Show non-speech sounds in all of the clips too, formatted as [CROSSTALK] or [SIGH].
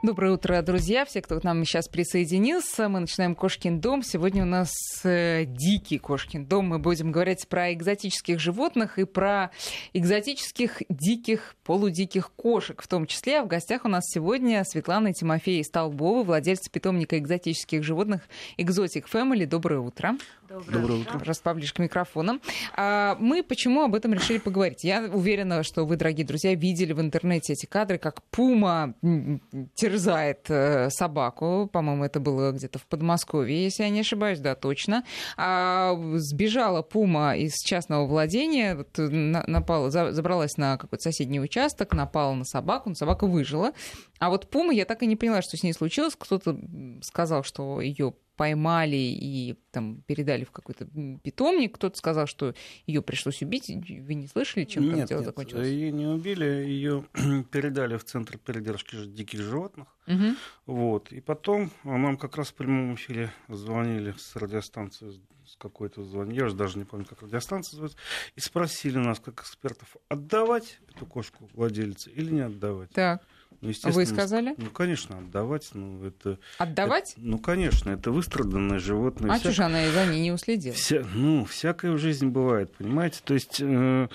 Доброе утро, друзья. Все, кто к нам сейчас присоединился. Мы начинаем Кошкин дом. Сегодня у нас э, дикий Кошкин дом. Мы будем говорить про экзотических животных и про экзотических диких, полудиких кошек в том числе. А в гостях у нас сегодня Светлана Тимофей Столбова, владельца питомника экзотических животных Exotic Family. Доброе утро. Доброе, Доброе утро. Раз поближе к микрофону. А, мы почему об этом решили поговорить? Я уверена, что вы, дорогие друзья, видели в интернете эти кадры, как пума терзает э, собаку. По-моему, это было где-то в Подмосковье, если я не ошибаюсь, да, точно. А, сбежала пума из частного владения, вот, напала, забралась на какой-то соседний участок, напала на собаку, но собака выжила. А вот пума, я так и не поняла, что с ней случилось. Кто-то сказал, что ее поймали и там передали в какой-то питомник. Кто-то сказал, что ее пришлось убить. Вы не слышали, чем нет, там дело нет, закончилось? Ее не убили, ее [CLEARS THROAT] передали в центр передержки диких животных. Угу. Вот. И потом нам как раз в прямом эфире звонили с радиостанции с какой-то звонили, я уже даже не помню, как радиостанция называется, и спросили нас, как экспертов, отдавать эту кошку владельца или не отдавать. Так. Ну, вы сказали? Ну, конечно, отдавать. Ну, это, Отдавать? Это, ну, конечно, это выстраданное животное. А Вся... что же она за ней не уследила? Вся... Ну, всякое в жизни бывает, понимаете? То есть э,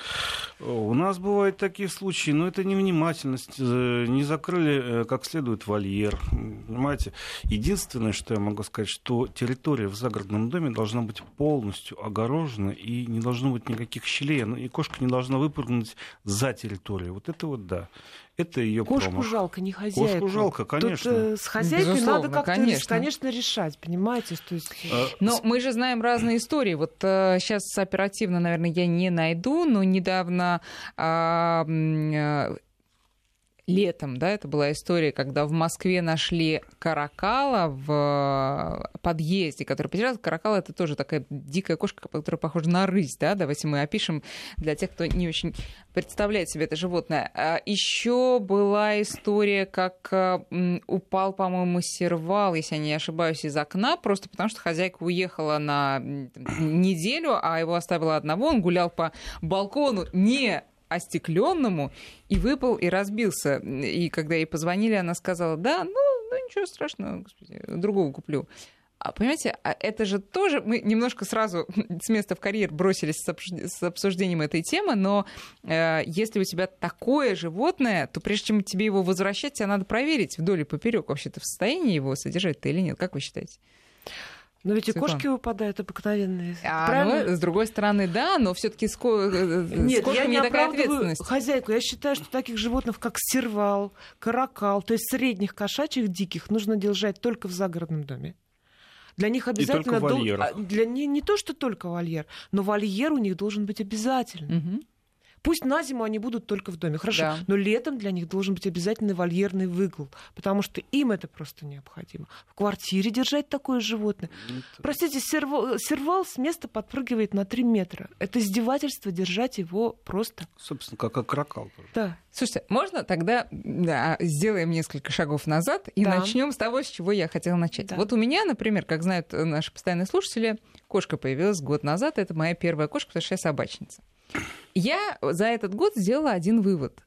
у нас бывают такие случаи, но это невнимательность, э, не закрыли э, как следует вольер, понимаете? Единственное, что я могу сказать, что территория в загородном доме должна быть полностью огорожена, и не должно быть никаких щелей, и кошка не должна выпрыгнуть за территорию. Вот это вот да. Это ее Кошку промах. жалко, не хозяйку. Кошку жалко, конечно. Тут, э, с хозяйкой Безусловно, надо как-то, конечно. конечно, решать, понимаете? То есть... а, но мы же знаем разные истории. Вот э, сейчас оперативно, наверное, я не найду, но недавно а, э, летом, да, это была история, когда в Москве нашли каракала в подъезде, который потерялся. Каракал — это тоже такая дикая кошка, которая похожа на рысь, да, давайте мы опишем для тех, кто не очень представляет себе это животное. А еще была история, как упал, по-моему, сервал, если я не ошибаюсь, из окна, просто потому что хозяйка уехала на неделю, а его оставила одного, он гулял по балкону, не остекленному и выпал и разбился. И когда ей позвонили, она сказала, да, ну, ну ничего страшного, господи, другого куплю. А, понимаете, а это же тоже... Мы немножко сразу [LAUGHS] с места в карьер бросились с обсуждением этой темы, но э, если у тебя такое животное, то прежде чем тебе его возвращать, тебе надо проверить вдоль и поперек вообще ты в состоянии его содержать-то или нет. Как вы считаете? Но ведь и кошки выпадают обыкновенные. А, ну, с другой стороны, да, но все-таки с, ко... Э, Нет, с я не такая ответственность. Хозяйку, я считаю, что таких животных, как сервал, каракал, то есть средних кошачьих диких, нужно держать только в загородном доме. Для них обязательно... И только вольер. Дол... А, для не, не то, что только вольер, но вольер у них должен быть обязательно. Угу. Пусть на зиму они будут только в доме, хорошо, да. но летом для них должен быть обязательно вольерный выгул, потому что им это просто необходимо. В квартире держать такое животное. Это... Простите, сервал, сервал с места подпрыгивает на 3 метра. Это издевательство держать его просто. Собственно, как окракал. Да. Слушайте, можно тогда да, сделаем несколько шагов назад и да. начнем с того, с чего я хотела начать. Да. Вот у меня, например, как знают наши постоянные слушатели, кошка появилась год назад. Это моя первая кошка, потому что я собачница. Я за этот год сделала один вывод.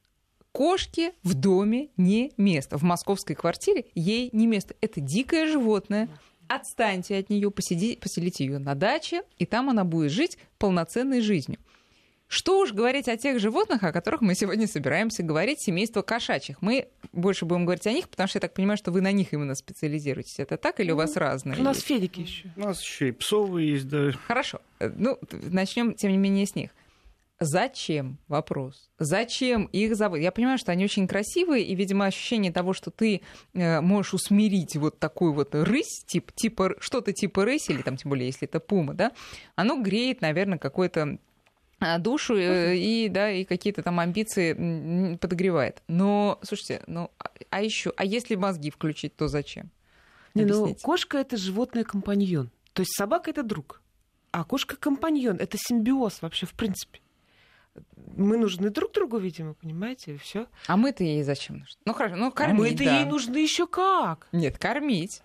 Кошке в доме не место. В московской квартире ей не место. Это дикое животное. Отстаньте от нее, поселите ее на даче, и там она будет жить полноценной жизнью. Что уж говорить о тех животных, о которых мы сегодня собираемся говорить, семейство кошачьих. Мы больше будем говорить о них, потому что я так понимаю, что вы на них именно специализируетесь. Это так или у вас разные? У нас есть? федики еще. У нас еще и псовые есть, да. Хорошо. Ну, начнем, тем не менее, с них. Зачем? Вопрос. Зачем их забыть? Я понимаю, что они очень красивые, и, видимо, ощущение того, что ты э, можешь усмирить вот такую вот рысь, тип, типа, что-то типа рысь, или там, тем более, если это пума, да, оно греет, наверное, какой-то а, душу э, и да и какие-то там амбиции подогревает. Но слушайте, ну а, а еще, а если мозги включить, то зачем? Не, ну кошка это животное компаньон, то есть собака это друг, а кошка компаньон, это симбиоз вообще в принципе. Мы нужны друг другу, видимо, понимаете, и все. А мы-то ей зачем нужны? Ну хорошо, ну кормить. А мы-то да. ей нужны еще как? Нет, кормить.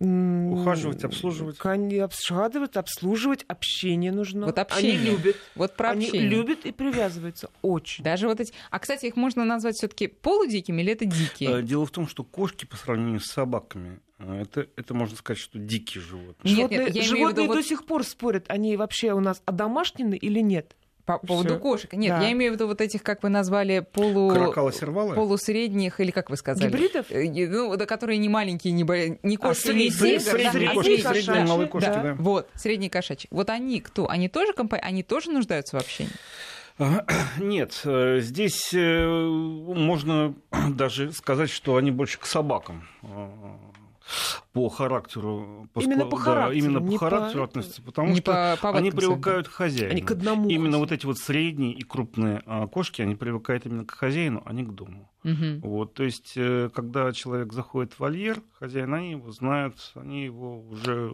Ухаживать, обслуживать. Обслуживать, обслуживать, общение нужно. Вот общение. Они любят. Вот про Они общение. любят и привязываются очень. Даже вот эти... А, кстати, их можно назвать все таки полудикими или это дикие? Э, Дело в том, что кошки по сравнению с собаками, э, это, это можно сказать, что дикие животные. Нет, животные нет, я имею в животные виду вот- до сих пор спорят, они вообще у нас одомашнены или нет. По поводу Всё. кошек. Нет, Да. я имею в виду вот этих, как вы назвали, полу... Полусредних, или как вы сказали? Гибридов? Э, Ну, да, которые не маленькие, не, бо- не кошки, не средние, да, средние а кошки, средние средние малые кошки, да. Вот, средние кошачьи. Вот они кто? Они тоже компа... они тоже нуждаются в общении? А, [CLEARS THROAT] Нет, э, здесь э, можно [CLEARS THROAT] даже сказать, что они больше к собакам по характеру. Именно по да, характеру, именно не по характеру по- относятся, потому Не что по они привыкают к хозяину. Они к одному. Именно вот эти вот средние и крупные а, кошки, они привыкают именно к хозяину, а не к дому. Мгм. Вот, то есть, э, когда человек заходит в вольер, хозяин, они его знают, они его уже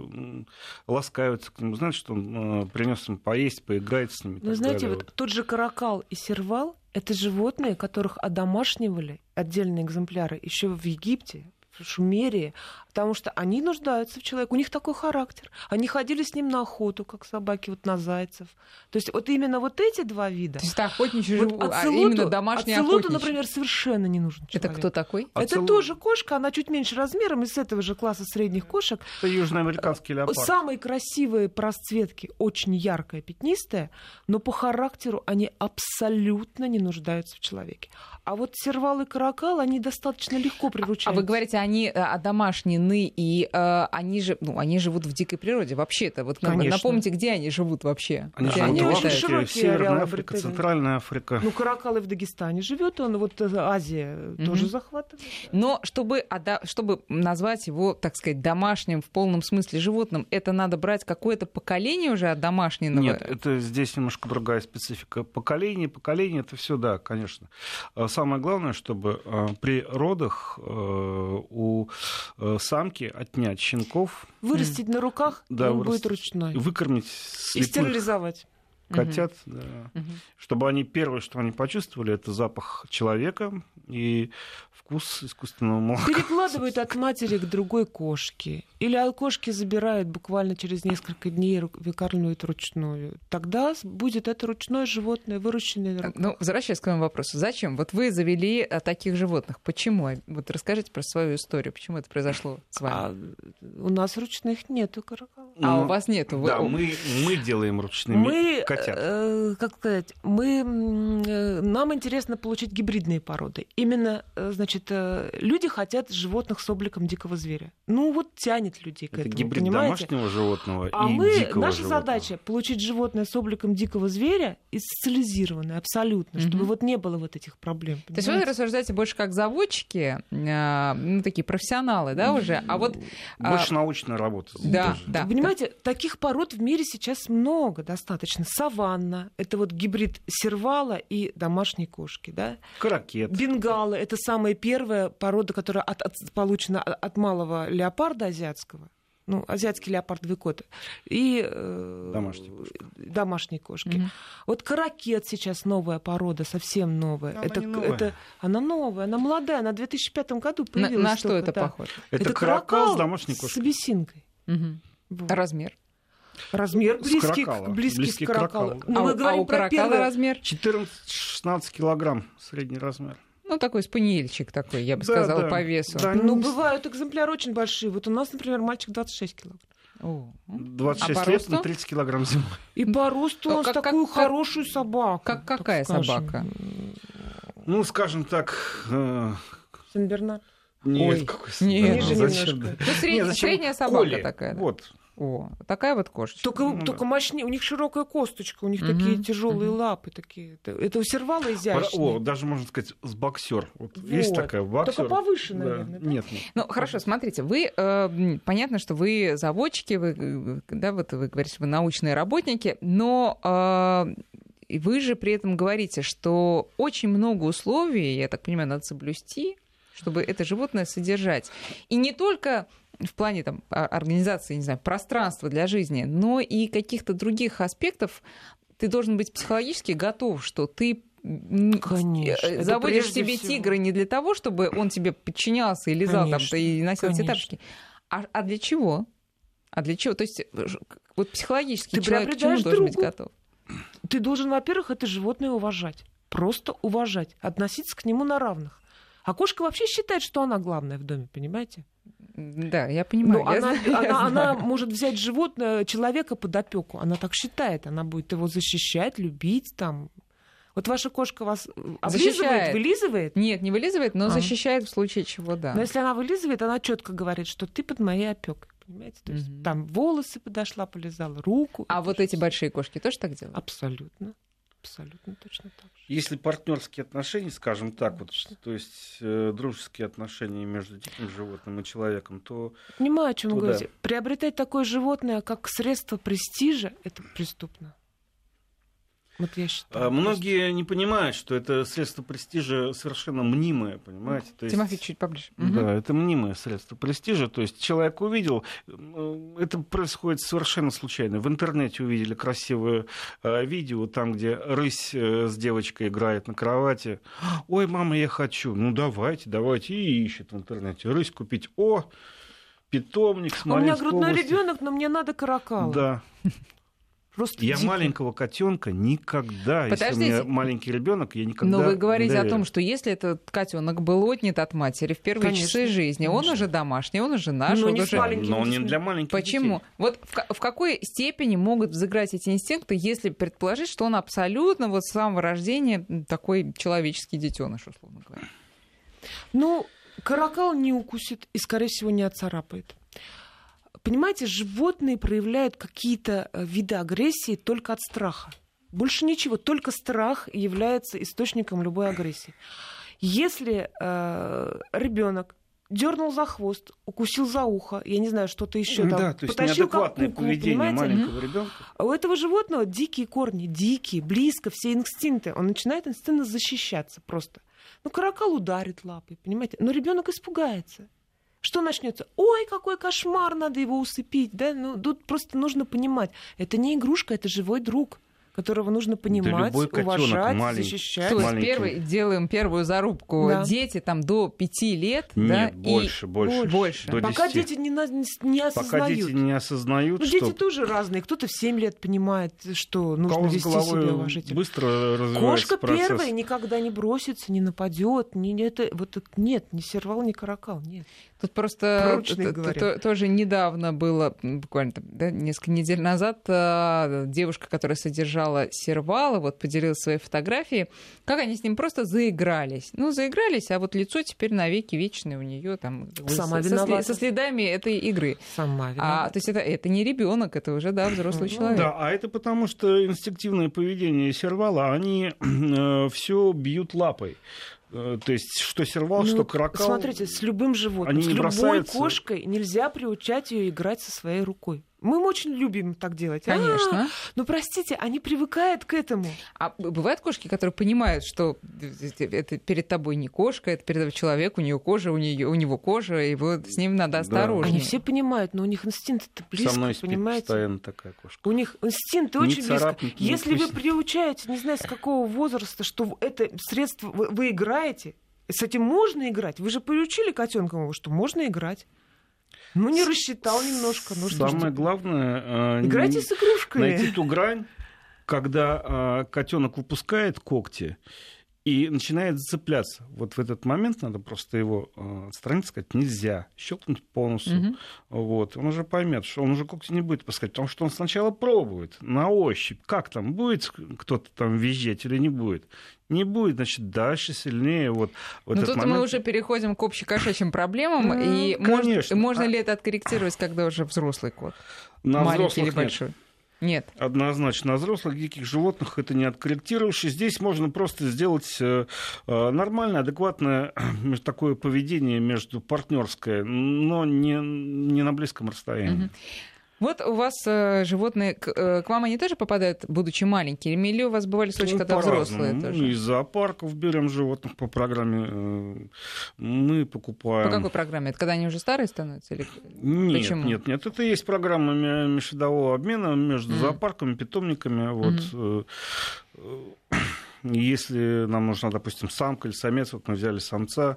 ласкаются к нему, знают, что он принес им поесть, поиграть с ними. Ну, знаете, далее. вот тот же каракал и сервал — это животные, которых одомашнивали, отдельные экземпляры, еще в Египте, в Шумерии, потому что они нуждаются в человеке, у них такой характер. Они ходили с ним на охоту, как собаки, вот на зайцев. То есть вот именно вот эти два вида. То есть это охотничий Вот живот, а оцелоту- именно домашний оцелоту, охотничий. например, совершенно не нужен Это человек. кто такой? А Это целу- тоже кошка, она чуть меньше размером, из этого же класса средних кошек. Это южноамериканский леопард. Самые красивые по расцветке, очень яркая, пятнистая, но по характеру они абсолютно не нуждаются в человеке. А вот сервал и каракал, они достаточно легко А приручаются. вы говорите, они э, одомашнены, и э, они, же, ну, они живут в дикой природе вообще-то. Вот нам- напомните, где они живут вообще? Они где живут они в? Африке, широкие Северная Африка. Центральная Африка. Ну, каракалы в Дагестане живет, он вот э, Азия Мгм. тоже захватывает. Но чтобы, чтобы назвать его, так сказать, домашним в полном смысле животным, это надо брать какое-то поколение уже от домашнего. Нет, это здесь немножко другая специфика. Поколение, поколение, это все, да, конечно. А Самое главное, чтобы э, при родах э, у самки отнять щенков, Вырастить на руках, Да, он вырастить. будет ручной. выкормить И слепых стерилизовать. Котят, да. Мгм. чтобы они первое, что они почувствовали, это запах человека и вкус искусственного молока. Перекладывают [LAUGHS] от матери к другой кошке. Или от кошки забирают буквально через несколько дней, выкармливают ручную. Тогда будет это ручное животное, выращенное руках. Ну, возвращаясь к своему вопросу, зачем? Вот вы завели а, таких животных. Почему? Вот расскажите про свою историю. Почему это произошло с вами? А у нас ручных нету каракалов. А, Ну, у вас нету? Вы- Да, о, мы, мы делаем ручными Мы, котят. Э, как сказать, мы, э, нам интересно получить гибридные породы. Именно, э, значит, люди хотят животных с обликом дикого зверя. Ну вот тянет людей к Это этому, гибрид понимаете? домашнего животного А и мы, дикого наша животного. задача получить животное с обликом дикого зверя и социализированное абсолютно, Мгм. чтобы вот не было вот этих проблем. То есть вы понимаете? рассуждаете больше как заводчики, а, ну, такие профессионалы, да, уже? А вот... а, Больше научная работа. Да, тоже. да. Вы понимаете, таких пород в мире сейчас много достаточно. Саванна — это вот гибрид сервала и домашней кошки, да? Каракет. Бенгалы — это самая первая порода, которая от- от- получена от, малого леопарда азиатского. Ну, азиатский леопард выкот. И э, Домашние кошки. домашние кошки. Мгм. Вот каракет сейчас новая порода, совсем новая. Она это, не новая. это она новая, она молодая, она в 2005 году на, появилась. на что только, это да. похоже? Это, каракал с домашней с кошкой. абиссинкой. Мгм. Вот. Размер. Размер близкий, к, каракала. близкий, Близкий к к каракалу. каракалу. Но а, мы говорим а у про первое- размер? 14-16 килограмм средний размер. Ну, такой спаниельчик такой, я бы Да, сказала, да. по весу. Да, Ну, не- бывают экземпляры очень большие. Вот у нас, например, мальчик 26 килограмм. О, м. 26 А лет росту? на 30 килограмм зимой. И по росту он как- такую как- хорошую собаку. как какая скажем. собака? Ну, скажем так, э, Сен-Бернар. нет, Ой, какой нет. зачем? Ну, средняя, Не, зачем? средняя собака Коли. такая. да. Вот. О, такая вот кошечка. Только, Ну, только мощнее. У них широкая косточка, у них Мгм, такие тяжелые мгм. лапы. такие. Это, у сервала изящные. О, даже можно сказать, с боксер. Вот Есть Вот. такая боксер. Только повыше, Да. наверное. да? Нет, нет. Ну, хорошо, смотрите, вы, э, понятно, что вы заводчики, вы, э, да, вот вы говорите, вы научные работники, но э, и вы же при этом говорите, что очень много условий, я так понимаю, надо соблюсти, чтобы это животное содержать. И не только в плане там, организации, не знаю, пространства для жизни, но и каких-то других аспектов ты должен быть психологически готов, что ты Конечно. э, заводишь себе всего. тигра не для того, чтобы он тебе подчинялся и лезал Конечно, там и носил конечно. тапочки, А, а для чего? А для чего? То есть вот психологически Ты человек к чему должен быть другу. готов? Ты должен, во-первых, это животное уважать. Просто уважать. Относиться к нему на равных. А кошка вообще считает, что она главная в доме, понимаете? Да, я понимаю. Ну, я она, знаю, [LAUGHS] я она, она может взять животное, человека под опеку. Она так считает. Она будет его защищать, любить там. Вот ваша кошка вас э, Защищает. вылизывает. Нет, не вылизывает, но А. защищает в случае чего, да. Но если она вылизывает, она четко говорит, что ты под моей опекой. Понимаете? То есть Мгм. там волосы подошла, полизала, руку. А вот эти большие кошки тоже так делают? Абсолютно. Абсолютно точно так же. Если партнерские отношения, скажем так, вот, то есть э, дружеские отношения между диким животным и человеком, то Понимаю, о чем вы говорите. Приобретать такое животное как средство престижа это преступно. Вот я считаю. а, многие не понимают, что это средство престижа совершенно мнимое, понимаете? То есть- Тимофей, чуть поближе. Мгм. Да, это мнимое средство престижа. То есть человек увидел, это происходит совершенно случайно. В интернете увидели красивое э, видео, там, где рысь э, с девочкой играет на кровати. Ой, мама, я хочу. Ну, давайте, давайте. И ищет в интернете. Рысь купить. О, питомник с А У меня грудной области. ребенок, но мне надо каракала. Да. Просто Я дико. маленького котенка никогда, если у Подождите. меня маленький ребенок, я никогда. Но вы говорите не о том, что если этот котенок был отнят от матери в первые Конечно, часы жизни, он конечно. уже домашний, он уже наш, Но он не уже... Но он не для маленьких Почему? детей. Вот в, в какой степени могут взыграть эти инстинкты, если предположить, что он абсолютно вот с самого рождения такой человеческий детеныш, условно говоря? Ну, каракал не укусит и, скорее всего, не отцарапает. Понимаете, животные проявляют какие-то э, виды агрессии только от страха. Больше ничего, только страх является источником любой агрессии. Если ребенок дернул за хвост, укусил за ухо, я не знаю, что-то еще там, Да, то есть потащил как неадекватное куклу, поведение понимаете? маленького ребенка. У этого животного дикие корни, дикие, близко, все инстинкты. Он начинает инстинктивно защищаться просто. Ну, каракал ударит лапой, понимаете? Но ребенок испугается. Что начнется? Ой, какой кошмар, надо его усыпить. Да? Ну, тут просто нужно понимать, это не игрушка, это живой друг, которого нужно понимать, любой котенок уважать, маленький. защищать. То есть первый, делаем первую зарубку. Да. Дети там до пяти лет, Нет, да, больше, больше. больше. До Пока 10. дети не, не Пока осознают. дети не осознают, Ну, что дети тоже разные. Кто-то в 7 лет понимает, что нужно кого вести себя уважительно. быстро развивается Кошка процесс. первая никогда не бросится, не нападет, не, не это, вот нет, ни сервал, ни каракал, нет. Тут просто тоже недавно было, буквально да, несколько недель назад, а, девушка, которая содержала сервала, вот поделилась своей фотографией, как они с ним просто заигрались. Ну, заигрались, а вот лицо теперь навеки вечное у нее там Сама со, виновата. со следами этой игры. Сама А, виновата. то есть это, это не ребенок, это уже да, взрослый Ну, человек. Да, а это потому, что инстинктивное поведение сервала, они все бьют лапой. Э, То есть, что сервал, Ну, что каракал. Смотрите, с любым животным, они с любой бросаются. кошкой нельзя приучать ее играть со своей рукой. Мы очень любим так делать. А, Конечно. ну, простите, они привыкают к этому. А бывают кошки, которые понимают, что это перед тобой не кошка, это перед тобой человек, у нее кожа, у, нее, у него кожа, и вот с ним надо Да. осторожнее. Они все понимают, но у них инстинкты близко, Со мной спит понимаете? постоянно такая кошка. У них инстинкты Не очень близко. царапнет, не Если вы приучаете, не знаю, с какого возраста, что это средство вы, вы играете, с этим можно играть. Вы же приучили котенка что можно играть. Ну, не рассчитал немножко. Ну, что ж Самое теперь? главное... э, Играйте с игрушкой. найти ту грань, когда котенок выпускает когти и начинает зацепляться. Вот в этот момент надо просто его э, отстранить, сказать нельзя, щелкнуть по носу. Мгм. Вот. Он уже поймет, что он уже когти не будет пускать, потому что он сначала пробует на ощупь, как там, будет кто-то там визжать или не будет. Не будет, значит, дальше, сильнее. Вот, вот Но Ну, тут мы момент- уже переходим к общекошачьим проблемам. И конечно. можно А- ли это откорректировать, когда уже взрослый кот? на Маленький или большой? Нет. Однозначно, на взрослых диких животных это не откорректируешь. И здесь можно просто сделать э, э, нормальное, адекватное [CLEARS THROAT] такое поведение между партнерское, но не, не на близком расстоянии. Мгм. Вот у вас э, животные к, э, к вам они тоже попадают, будучи маленькими, или у вас бывали случаи, Ну, когда взрослые тоже? Из зоопарков берем животных по программе. э, Мы покупаем. По какой программе? Это когда они уже старые становятся? Или... Нет, Почему? нет, нет. Это есть программа ме- межвидового обмена между Мгм. зоопарками, питомниками. Вот, э, Если нам нужна, допустим, самка или самец, вот мы взяли самца,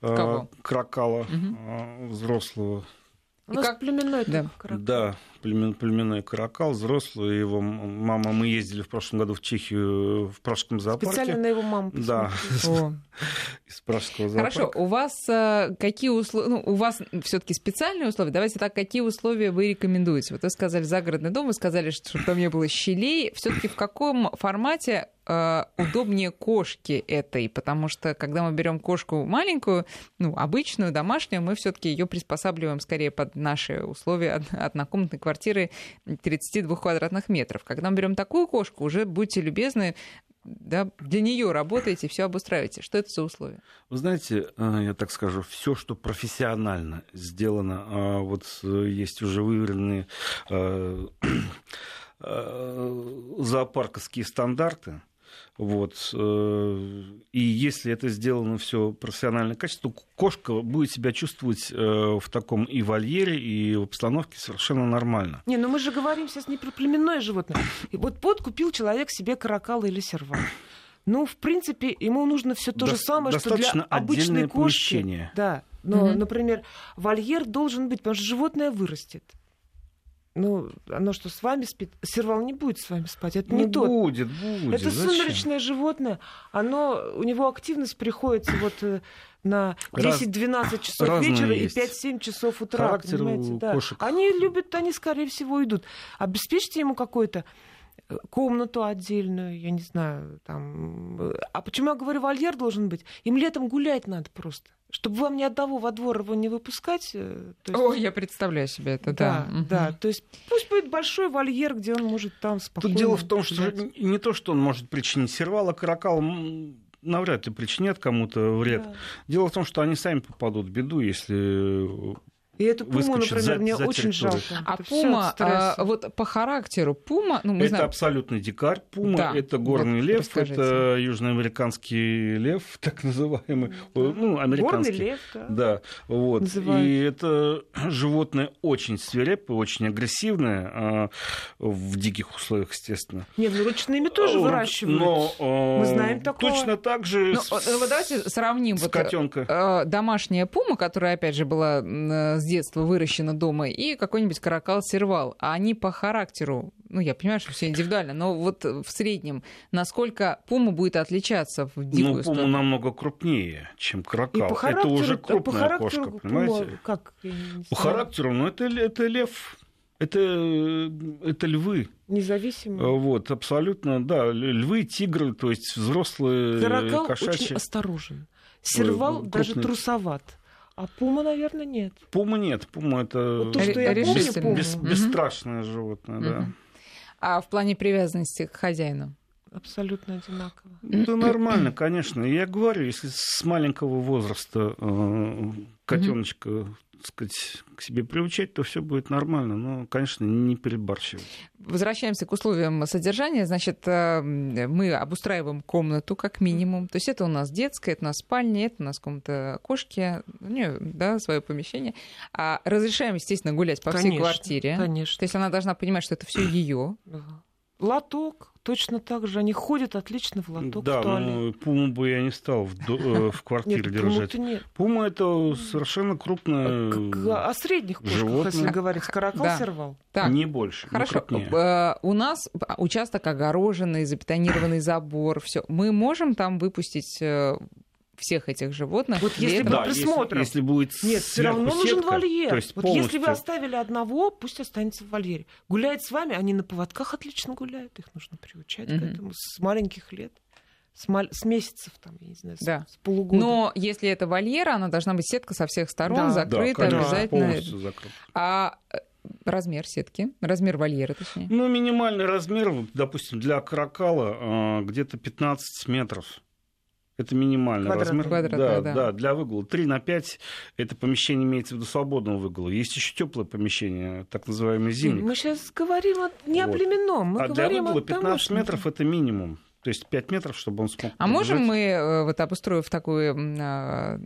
Кого? крокала Мгм. э, взрослого. У нас как- племенной Да. каракал. Да, племен- племенной каракал, взрослый. Его мама, мы ездили в прошлом году в Чехию в пражском зоопарке. Специально на его маму Да, [LAUGHS] из пражского зоопарка. Хорошо, у вас э, какие условия, ну, у вас все-таки специальные условия. Давайте так, какие условия вы рекомендуете? Вот вы сказали загородный дом, вы сказали, что чтобы там не было щелей. Все-таки в каком формате э, удобнее кошки этой? Потому что когда мы берем кошку маленькую, ну, обычную, домашнюю, мы все-таки ее приспосабливаем скорее под наши условия од- однокомнатной квартиры 32 квадратных метров. Когда мы берем такую кошку, уже будьте любезны, да, для нее работаете, все обустраиваете. Что это за условия? Вы знаете, э, я так скажу, все, что профессионально сделано, а вот э, есть уже выверенные [CLEARS THROAT] зоопарковские стандарты. Вот. э, И если это сделано все профессионально качество, то кошка будет себя чувствовать э, в таком и вольере, и в обстановке совершенно нормально. Не, ну мы же говорим сейчас не про племенное животное. И вот вот купил человек себе каракала или сервал. Ну, в принципе, ему нужно все то же Дос- самое, что для обычной кошки. помещение. Да. Но, Мгм. например, вольер должен быть, потому что животное вырастет. Ну, оно что, с вами спит? Сервал не будет с вами спать. Это не Ну, тот. будет, будет. Это Зачем? сумеречное животное. Оно, у него активность приходится вот э, на Раз- 10-12 [CLEARS THROAT] часов разные вечера есть. и 5-7 часов утра. Характер понимаете? у Да. кошек. Они любят, они, скорее всего, уйдут. Обеспечьте ему какой-то э, комнату отдельную, я не знаю, там. э, А почему я говорю, вольер должен быть? Им летом гулять надо просто. Чтобы вам ни одного во двор его не выпускать. э, то есть- О, я представляю себе это, да. да, Мгм. да. То есть пусть будет большой вольер, где он может там спокойно Тут дело в том, что гулять. не то, что он может причинить сервал, а каракал навряд ли причинят кому-то вред. Да. Дело в том, что они сами попадут в беду, если... И эту пуму, выскочит например, за- мне за очень территорию. жалко. А Это пума, а, вот по характеру пума, ну мы это знаем, абсолютный дикарь. Пума Да, это горный вот лев, расскажите. это южноамериканский лев, [LAUGHS] так называемый. Да. Ну, Горный американский. лев, да. Да, вот. Называют. И это [CLEARS THROAT] животное очень свирепое, очень агрессивное а, в диких условиях, естественно. Нет, ну ручными тоже Вот, выращивают. Но а, Мы знаем такого. точно так же ну, с- э, вот давайте сравним с вот, котенка. э, домашняя пума, которая, опять же, была э, с детства выращена дома, и какой-нибудь каракал-сервал. А они по характеру, ну, я понимаю, что все индивидуально, но вот в среднем, насколько пума будет отличаться в дикую Ну, пума сторону? намного крупнее, чем И каракал. по характеру, это уже по крупная характеру кошка, пума, понимаете? как? По характеру, ну, это, это лев. Это, это львы. Независимо. Вот, абсолютно, да. Львы, тигры, то есть взрослые Каракал кошачьи. очень осторожен. Сервал ну, даже крупный. трусоват. А пума, наверное, нет. Пума нет, пума это Вот то, что я помню, пуму. бес- бесстрашное животное, да. Мгм. А в плане привязанности к хозяину? Абсолютно одинаково. Это нормально, конечно. Я говорю, если с маленького возраста котеночка сказать, к себе приучать, то все будет нормально. Но, конечно, не перебарщивать. Возвращаемся к условиям содержания. Значит, э, мы обустраиваем комнату как минимум. То есть это у нас детская, это у нас спальня, это у нас комната кошки, у нее, да, свое помещение. А разрешаем, естественно, гулять по всей Конечно, квартире. Конечно. То есть она должна понимать, что это все ее. Лоток точно так же. Они ходят отлично в лоток да, в туалет. но пуму бы я не стал в, до- э, в квартире Нет, держать. нет. Пума это совершенно крупное, К- к- О средних кошках, животное. если говорить. Каракал, Да. сервал. Так, не больше, не Хорошо. крупнее. Э, У нас участок огороженный, забетонированный забор, все. Мы можем там выпустить э, всех этих животных. Вот если бы Да, если, присмотром. если будет Нет, все равно нужен сетка, вольер. то есть вот если вы полностью- оставили одного, пусть останется в вольере. Гуляет с вами, они на поводках отлично гуляют, их нужно приучать Мгм. к этому с маленьких лет, с, мал- с месяцев, там, я не знаю, с, Да. с полугода. Но если это вольера, она должна быть сетка со всех сторон, Да. Да, закрыта конечно, обязательно. полностью закрыт. А э, размер сетки, размер вольера, точнее. Ну, минимальный размер, допустим, для каракала а, где-то 15 метров. Это минимальный Квадратный. размер. Квадратный, да, да. да, для выгула. 3 на 5 это помещение имеется в виду свободного выгула. Есть еще теплое помещение, так называемый зимник. Мы сейчас говорим о, не о Вот. племенном, мы а для выгула о 15 домашнем. метров это минимум. То есть 5 метров, чтобы он смог А можем мы, э, вот обустроив такую а,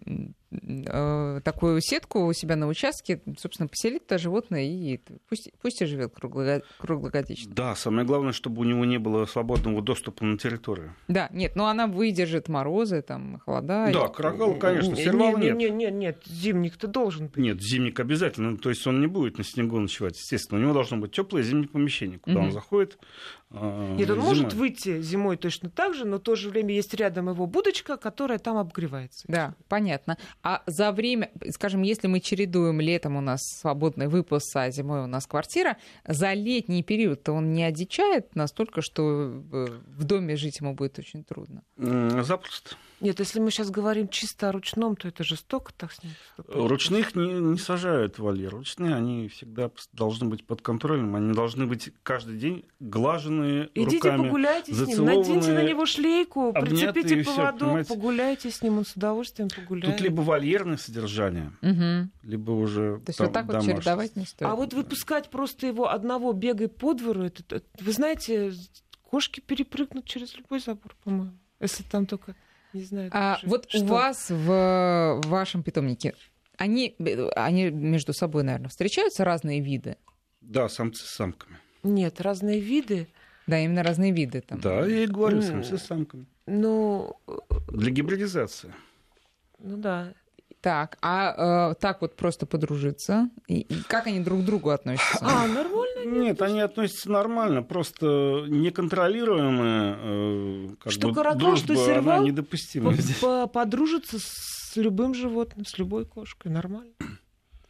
такую сетку у себя на участке, собственно, поселить это животное и пусть, пусть и живет круглогодично. Да, самое главное, чтобы у него не было свободного доступа на территорию. Да, нет, но она выдержит морозы, там, холода. Да, крокал, конечно, сервал нет. Нет, нет, нет, зимник-то должен быть. Нет, зимник обязательно, то есть он не будет на снегу ночевать, естественно. У него должно быть теплое зимнее помещение, куда угу. он заходит, а, Нет, он зимой. может выйти зимой точно так же, но в то же время есть рядом его будочка, которая там обгревается. Да, понятно. А за время, скажем, если мы чередуем летом у нас свободный выпуск, а зимой у нас квартира, за летний период-то он не одичает настолько, что в доме жить ему будет очень трудно? Запросто. Нет, если мы сейчас говорим чисто о ручном, то это жестоко так с ним. Ручных не, не сажают в вольер. Ручные, они всегда должны быть под контролем. Они должны быть каждый день глаженные Идите руками, погуляйте с ним, наденьте на него шлейку, прицепите поводок, погуляйте с ним, он с удовольствием погуляет. Тут либо вольерное содержание, угу. либо уже То есть там, вот так домашнее. вот чередовать не стоит. А вот выпускать просто его одного бегай по двору, это, это, вы знаете, кошки перепрыгнут через любой забор, по-моему, если там только не знаю. А вот что? у вас в вашем питомнике они, они между собой, наверное, встречаются разные виды? Да, самцы с самками. Нет, разные виды. Да, именно разные виды там. Да, я и говорю, самцы с самками. Ну... Для гибридизации. Ну да. Так, а э, так вот просто подружиться? И, и как они друг к другу относятся? А, нормально? Нет, они относятся нормально, просто неконтролируемая э, как что бы, каракал, дружба, что сервал она недопустима. По подружиться с любым животным, с любой кошкой, нормально.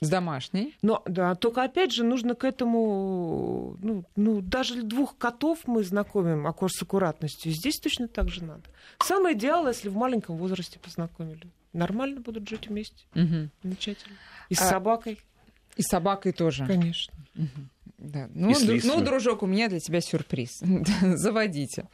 С домашней? Но, да, только опять же нужно к этому, ну, ну, даже двух котов мы знакомим а с аккуратностью. Здесь точно так же надо. Самое идеал, если в маленьком возрасте познакомили. Нормально будут жить вместе. Угу. Замечательно. И с а... собакой. И с собакой тоже. Конечно. Угу. Да. Ну, д- ну, дружок, у меня для тебя сюрприз. [LAUGHS] Заводите.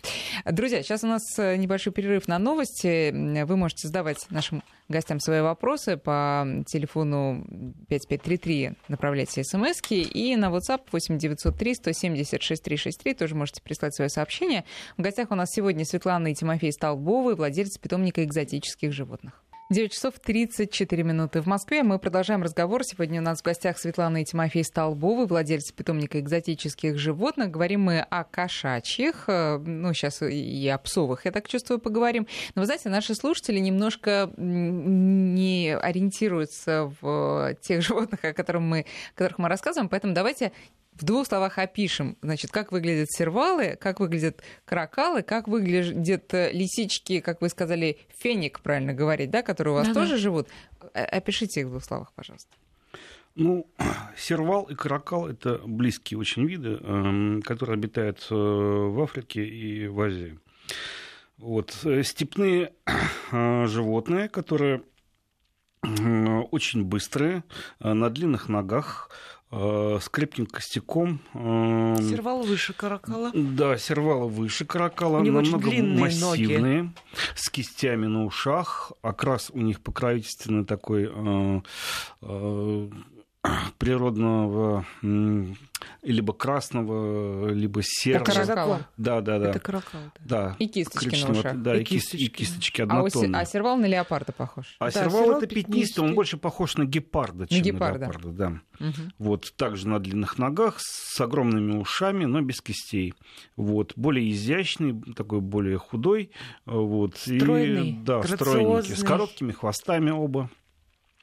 Друзья, сейчас у нас э, небольшой перерыв на новости. Вы можете задавать нашим гостям свои вопросы по телефону 5533, направляйте смс и на WhatsApp 8903 176 363 тоже можете прислать свое сообщение. В гостях у нас сегодня Светлана и Тимофей Столбовы, владельцы питомника экзотических животных. 9 часов 34 минуты в Москве. Мы продолжаем разговор. Сегодня у нас в гостях Светлана и Тимофей Столбовы, владельцы питомника экзотических животных. Говорим мы о кошачьих, э, ну, сейчас и о псовых, я так чувствую, поговорим. Но, вы знаете, наши слушатели немножко не ориентируются в тех животных, о которых мы, о которых мы рассказываем, поэтому давайте в двух словах опишем, значит, как выглядят сервалы, как выглядят каракалы, как выглядят э, лисички, как вы сказали, феник, правильно говорить, да, которые у вас ага. тоже живут. Опишите их в двух словах, пожалуйста. Ну, [CLEARS THROAT] сервал и каракал – это близкие очень виды, эм, которые обитают э, в Африке и в Азии. Вот. Э, степные [CLEARS THROAT] животные, которые очень быстрые, на длинных ногах, Э, с крепким костяком. Э, сервал выше каракала. Да, сервала выше каракала. У него намного массивные, ноги. с кистями на ушах. Окрас у них покровительственный такой э, [CLEARS THROAT] природного либо красного, либо серого. Это каракал. Да, да, да. Это каракал. Да. да. И кисточки на ушах. Да, и, и, кисточки. и кисточки однотонные. А, а сервал на леопарда похож? А да, сервал, сервал это пятнистый, он больше похож на гепарда, чем на, гепарда. на леопарда. Да. Угу. Вот, также на длинных ногах, с огромными ушами, но без кистей. Вот, более изящный, такой более худой. Вот, стройный, и, да, стройненький, с короткими хвостами оба.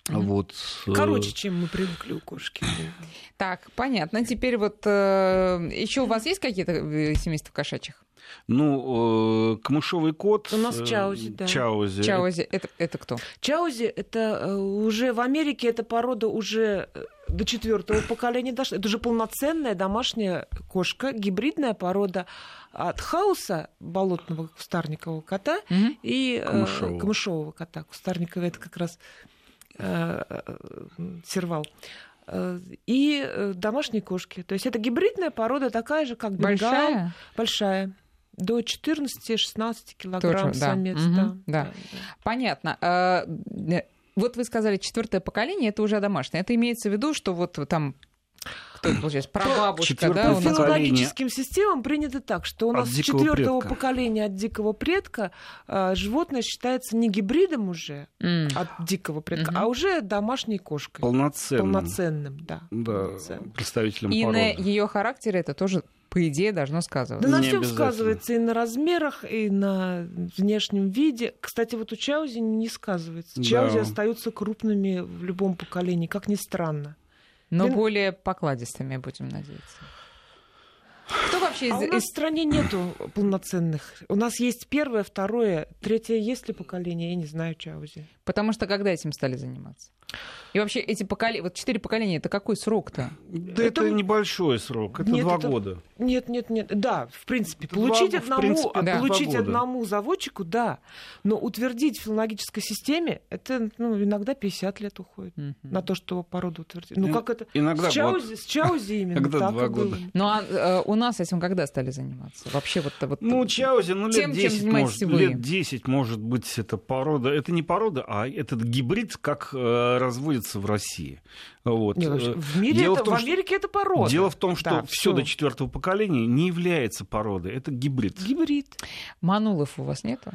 Вот. Э, Короче, чем мы привыкли у кошки. [COUGHS] Так, понятно. Теперь вот э, еще у вас есть какие-то э, семейства кошачьих? Ну, камышовый кот. У нас Чаузи, да. Чаузи. Чаузи, это, это кто? Чаузи, это уже в Америке, эта порода уже до четвертого поколения дошла. Это уже полноценная домашняя кошка, гибридная порода от хауса болотного кустарникового кота mm-hmm. и камышового. камышового кота. Кустарниковый это как раз сервал и э, домашние кошки. То есть это гибридная порода такая же, как бенгал. Большая? Большая. До 14-16 килограмм Тоже, самец. Да. Угу, да. Да. Понятно. А, э, вот вы сказали, четвертое поколение это уже домашнее. Это имеется в виду, что вот там кто это получается? Прабабушка, да? По филологическим системам принято так, что у нас с четвертого поколения от дикого предка э, животное считается не гибридом уже М. от дикого предка, Мгм. а уже домашней кошкой. Полноценным. Полноценным, да. Да, полноценным. представителем И на породы. ее характере это тоже, по идее, должно сказываться. Да на всем сказывается и на размерах, и на внешнем виде. Кстати, вот у Чаузи не сказывается. Да. Чаузи остаются крупными в любом поколении, как ни странно. Но Блин. более покладистыми, будем надеяться. Кто вообще из... А у нас из- в стране нету полноценных. У нас есть первое, второе, третье есть ли поколение, я не знаю Чаузи. Потому что когда этим стали заниматься? И вообще эти поколения, вот четыре поколения, это какой срок-то? Да Это- это, небольшой срок, это Нет, два это- года. Нет, нет, нет. Да, в принципе, Два- получить в одному, принципе, а да. получить два одному заводчику, да. Но утвердить в филологической системе, это ну, иногда 50 лет уходит Мгм. на то, чтобы породу утвердить. Ну Ин- как это? Иногда с, Чаузи, с Чаузи [LAUGHS] именно Иногда так два года. Ну а э, у нас этим когда стали заниматься? Вообще вот... вот Ну, Чаузи, ну, лет Тем, чем 10, занимаетесь может, лет 10, может быть, это порода. Это не порода, а этот гибрид, как э, разводится в России. Вот. Не, вообще, в мире дело это, в том, в что- Америке это порода. Дело в том, что Да, все до четвертого поколения не является породой, это гибрид. Гибрид. Манулов у вас нету?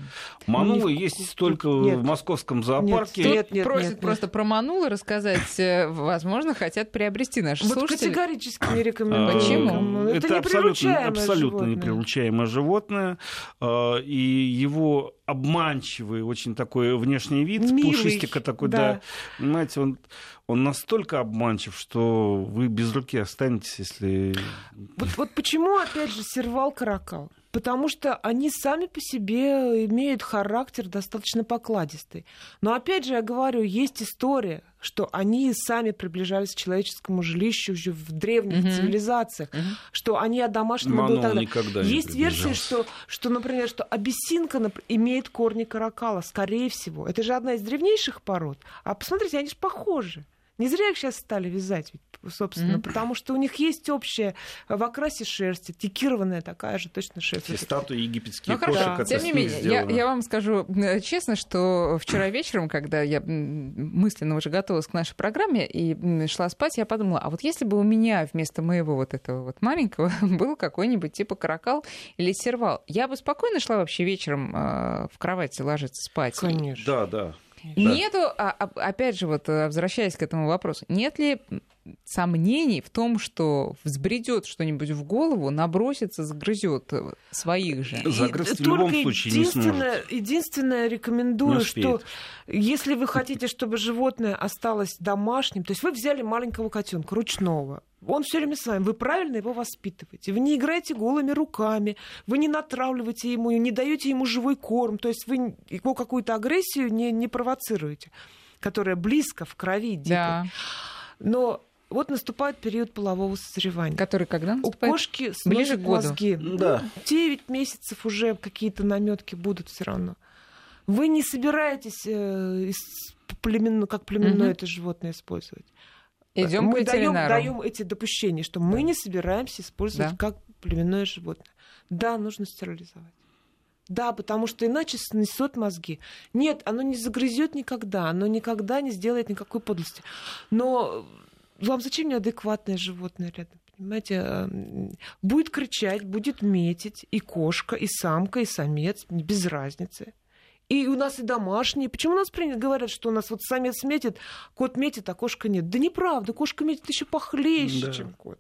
Манулы в- есть только Нет. в московском зоопарке. Нет, нет, нет, просят нет. просто про Манулы рассказать. э, Возможно, хотят приобрести наши Вот слушатели. категорически не рекомендую. Почему? никому. Это, Это, абсолютно, абсолютно животное. неприручаемое животное. э, И его обманчивый очень такой внешний вид, Милый, пушистика такой, да. да. Понимаете, он, он настолько обманчив, что вы без руки останетесь, если... Вот, вот почему, опять же, сервал каракал? Потому что они сами по себе имеют характер достаточно покладистый. Но опять же, я говорю, есть история, что они сами приближались к человеческому жилищу уже в древних Мгм. цивилизациях, Мгм. что они одомашнены были тогда. никогда не Есть версия, что, что, например, что абиссинка нап- имеет корни каракала, скорее всего. Это же одна из древнейших пород. А посмотрите, они же похожи. Не зря их сейчас стали вязать, ведь, собственно, Мгм. потому что у них есть общее в окрасе шерсти, текированная такая же точно шерсть. Все статуи египетские Ну кошек, это тем с не менее, я, я вам скажу э, честно, что вчера вечером, когда я мысленно уже готовилась к нашей программе и шла спать, я подумала, а вот если бы у меня вместо моего вот этого вот маленького [LAUGHS] был какой-нибудь типа каракал или сервал, я бы спокойно шла вообще вечером э, в кровати ложиться спать. Конечно. Да, да. Нету, а, а, опять же, вот э, возвращаясь к этому вопросу, нет ли сомнений в том, что взбредет что-нибудь в голову, набросится, загрызет э, своих же? Загрызть в любом только случае не единственное, сможет. единственное рекомендую, что если вы хотите, чтобы животное осталось домашним, то есть вы взяли маленького котенка ручного, он все время с вами, вы правильно его воспитываете. Вы не играете голыми руками, вы не натравливаете ему, не даете ему живой корм, то есть вы его какую-то агрессию не, не провоцируете, которая близко в крови дикой. Да. Но вот наступает период полового созревания. Который когда У наступает? кошки Ближе к году. мозги. Да. 9 месяцев уже какие-то наметки будут все равно. Вы не собираетесь э, племенно- как племенное Мгм. это животное использовать. Идем к мы даем, ветеринару. даем эти допущения, что мы не собираемся использовать Да. как племенное животное. Да, нужно стерилизовать. Да, потому что иначе снесет мозги. Нет, оно не загрызет никогда, оно никогда не сделает никакой подлости. Но вам зачем неадекватное животное рядом? Понимаете, э, будет кричать, будет метить и кошка, и самка, и самец, без разницы. И у нас и домашние. Почему у нас принято говорят, что у нас вот самец метит, кот метит, а кошка нет? Да неправда, кошка метит еще похлеще, Да. чем кот.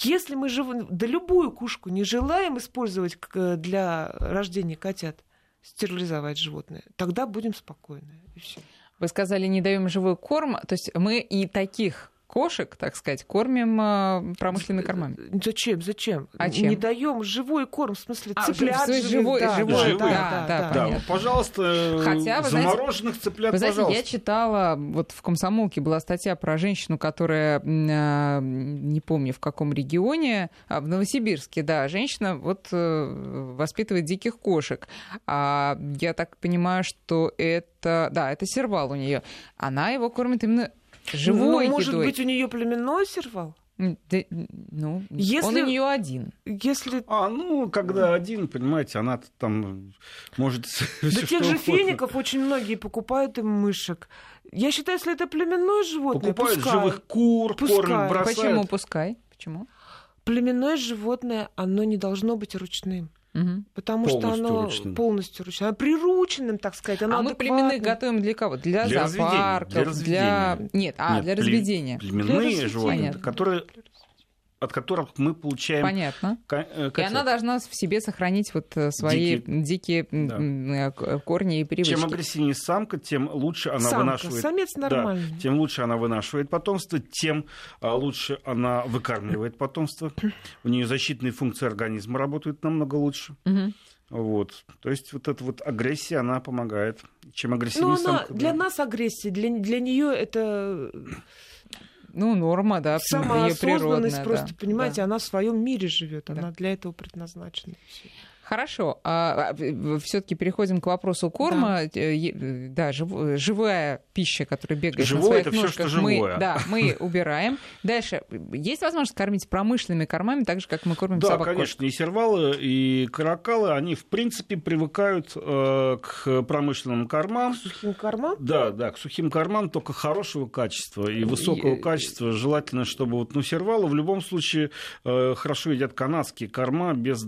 Если мы живем, да любую кушку не желаем использовать для рождения котят, стерилизовать животное, тогда будем спокойны. И. Вы сказали, не даем живой корм. То есть мы и таких кошек, так сказать, кормим э, промышленными кормами. Зачем? Зачем? А чем? Не даем живой корм, в смысле А, цыплят. живых, живой- да, живой, живой, да, да, да, да, да. Пожалуйста, Хотя, вы знаете- замороженных цыплят, Вы знаете, пожалуйста. я читала, вот в «Комсомолке» была статья про женщину, которая, а, не помню в каком регионе, а, в Новосибирске, да, женщина вот э, воспитывает диких кошек. А я так понимаю, что это, да, это сервал у нее. Она его кормит именно живой Ну, может едой. быть, у нее племенной сервал? Да, ну, Если- он у нее один. Если А, ну, когда один, понимаете, она там может... Да тех же угодно. феников очень многие покупают им мышек. Я считаю, если это племенное животное, Покупают пускай. живых кур, Пускай. кормят, бросают. Почему пускай? Почему? Племенное животное, оно не должно быть ручным. Мгм. Потому что Полностью оно ручным. полностью ручное. Оно прирученным, так сказать. Оно а мы племенных готовим для кого? Для, Для разведения, зоопарков, для разведения. Нет, а, Нет, для разведения. Племенные разведения. животные, Понятно. которые, от которых мы получаем Понятно. ко- э, И она должна в себе сохранить вот э, свои дикие, м, Да. э, к- корни и привычки. Чем агрессивнее самка, тем лучше она Самка, вынашивает. самец Да, нормальный. тем лучше она вынашивает потомство, тем а, лучше она выкармливает потомство. У нее защитные функции организма работают намного лучше. Вот. То есть вот эта вот агрессия, она помогает. Чем Ну, агрессивнее она самка... для да. нас агрессия, для, для нее это Ну, норма, да, ее самоосознанность природная. просто, да, понимаете, да. она в своем мире живет, Да. она для этого предназначена. Хорошо. А, все-таки переходим к вопросу корма. Э, е- Да, жив- живая пища, которая бегает Живое на своих это ножках, что мы, живое. да, мы [LAUGHS] убираем. Дальше. Есть возможность кормить промышленными кормами, так же, как мы кормим Да, собак кошек? конечно, и сервалы, и каракалы, они, в принципе, привыкают э, к промышленным кормам. Сухим кормам? Да, да, к сухим кормам только хорошего качества и высокого И- качества. Желательно, чтобы вот, ну, сервалы в любом случае э, хорошо едят канадские корма без,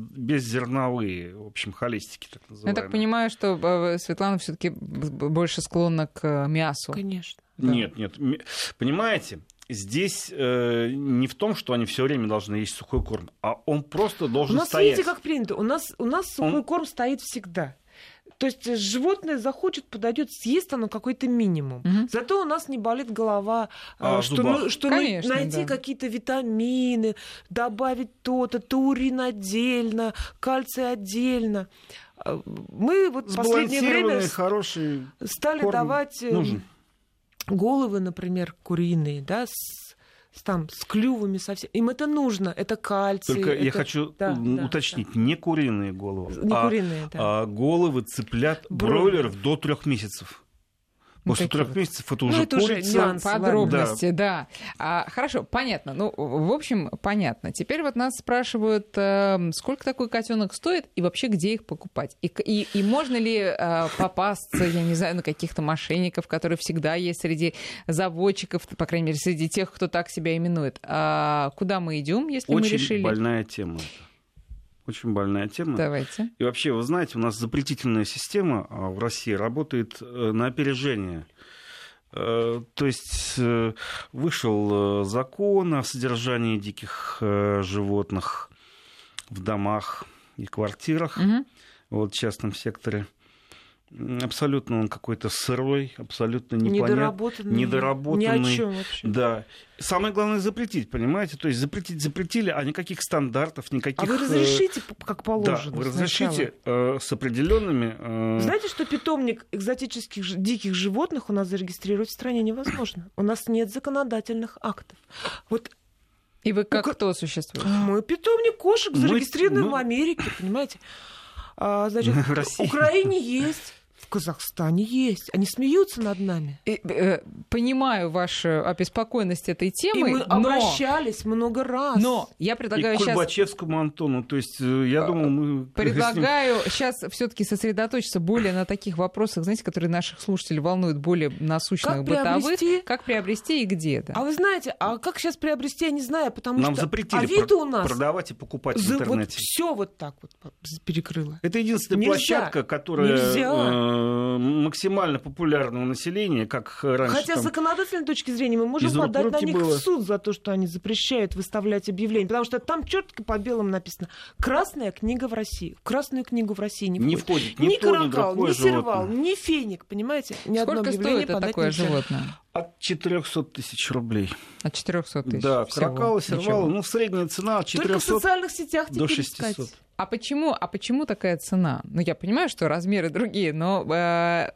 в общем, холестики так Я называемые. так понимаю, что э, Светлана все-таки больше склонна к э, мясу. Конечно. Да. Нет, нет, понимаете, здесь э, не в том, что они все время должны есть сухой корм, а он просто У должен нас, стоять. видите, как принято. У нас, у нас сухой Он- корм стоит всегда. То есть животное захочет, подойдет, съест оно какой-то минимум. Мгм. Зато у нас не болит голова, А, а, в что, ну- что ну- Конечно, найти да. какие-то витамины, добавить то-то, таурин отдельно, кальций отдельно. А, Мы вот в последнее время хороший стали корм давать э, нужен. головы, например, куриные, да, с там с клювами совсем. Им это нужно, это кальций. Только я это- хочу да, м, да, уточнить, не куриные головы, Не а, куриные, да. а головы цыплят бройлеров до трех месяцев. Ну, После такие трех месяцев это Ну, уже это уже нюансы. Подробности, да. А, хорошо, понятно. Ну, в общем, понятно. Теперь вот нас спрашивают, э, сколько такой котенок стоит и вообще где их покупать. И, и, и можно ли э, попасться, я не знаю, на каких-то мошенников, которые всегда есть среди заводчиков, по крайней мере, среди тех, кто так себя именует. А куда мы идем, если мы Очень решили? больная тема. это. Очень больная тема. Давайте. И вообще, вы знаете, у нас запретительная система а, в России работает э, на опережение. Э, То есть э, вышел закон о содержании диких животных в домах и квартирах, Мгм. вот в частном секторе. Абсолютно он какой-то сырой, абсолютно непонятный. недоработанный. недоработанный. Ни о чем вообще. Да. Самое главное запретить, понимаете? То есть запретить запретили, а никаких стандартов, никаких... А вы э, разрешите, как Да, положено? вы сначала? разрешите э, с определенными... э, Знаете, что питомник экзотических диких животных у нас зарегистрировать в стране невозможно? У нас нет законодательных актов. Вот И вы как Ну, кто существует? мой питомник кошек Мы- зарегистрирован мы- в Америке, понимаете? А, значит, В [LAUGHS] в России. Украине есть, в Казахстане есть. Они смеются над нами. И, э, понимаю вашу обеспокоенность этой И темой, мы но... обращались много раз. Но я И предлагаю к сейчас Кульбачевскому Антону. То есть, э, я думал, мы... Предлагаю сейчас все-таки сосредоточиться более на таких вопросах, знаете, которые наших слушателей волнуют более насущных Как бытовых. приобрести? Как приобрести и где, да. А вы знаете, а как сейчас приобрести, я не знаю, потому Нам что запретили Авито про- у нас продавать и покупать в за- вот интернете. все вот так вот перекрыло. Это единственная Нельзя. площадка, которая Нельзя. э, максимально популярна у населения, как раньше. Хотя с там. законодательной точки зрения мы можем подать на них было. в суд за то, что они запрещают выставлять объявления. Потому что там четко по белому написано «Красная книга в России». В Красную книгу в России не Не входит. входит ни, каракал, ни сервал, животное. ни феник, понимаете? Ни одно Сколько объявление стоит это подать такое нельзя. животное? От 400 тысяч рублей. От 400 тысяч. да, всего. крокалы, сервалы. Ну, средняя цена от Только в 400 социальных сетях до теперь 600. искать. А почему, а почему такая цена? Ну, я понимаю, что размеры другие, но э,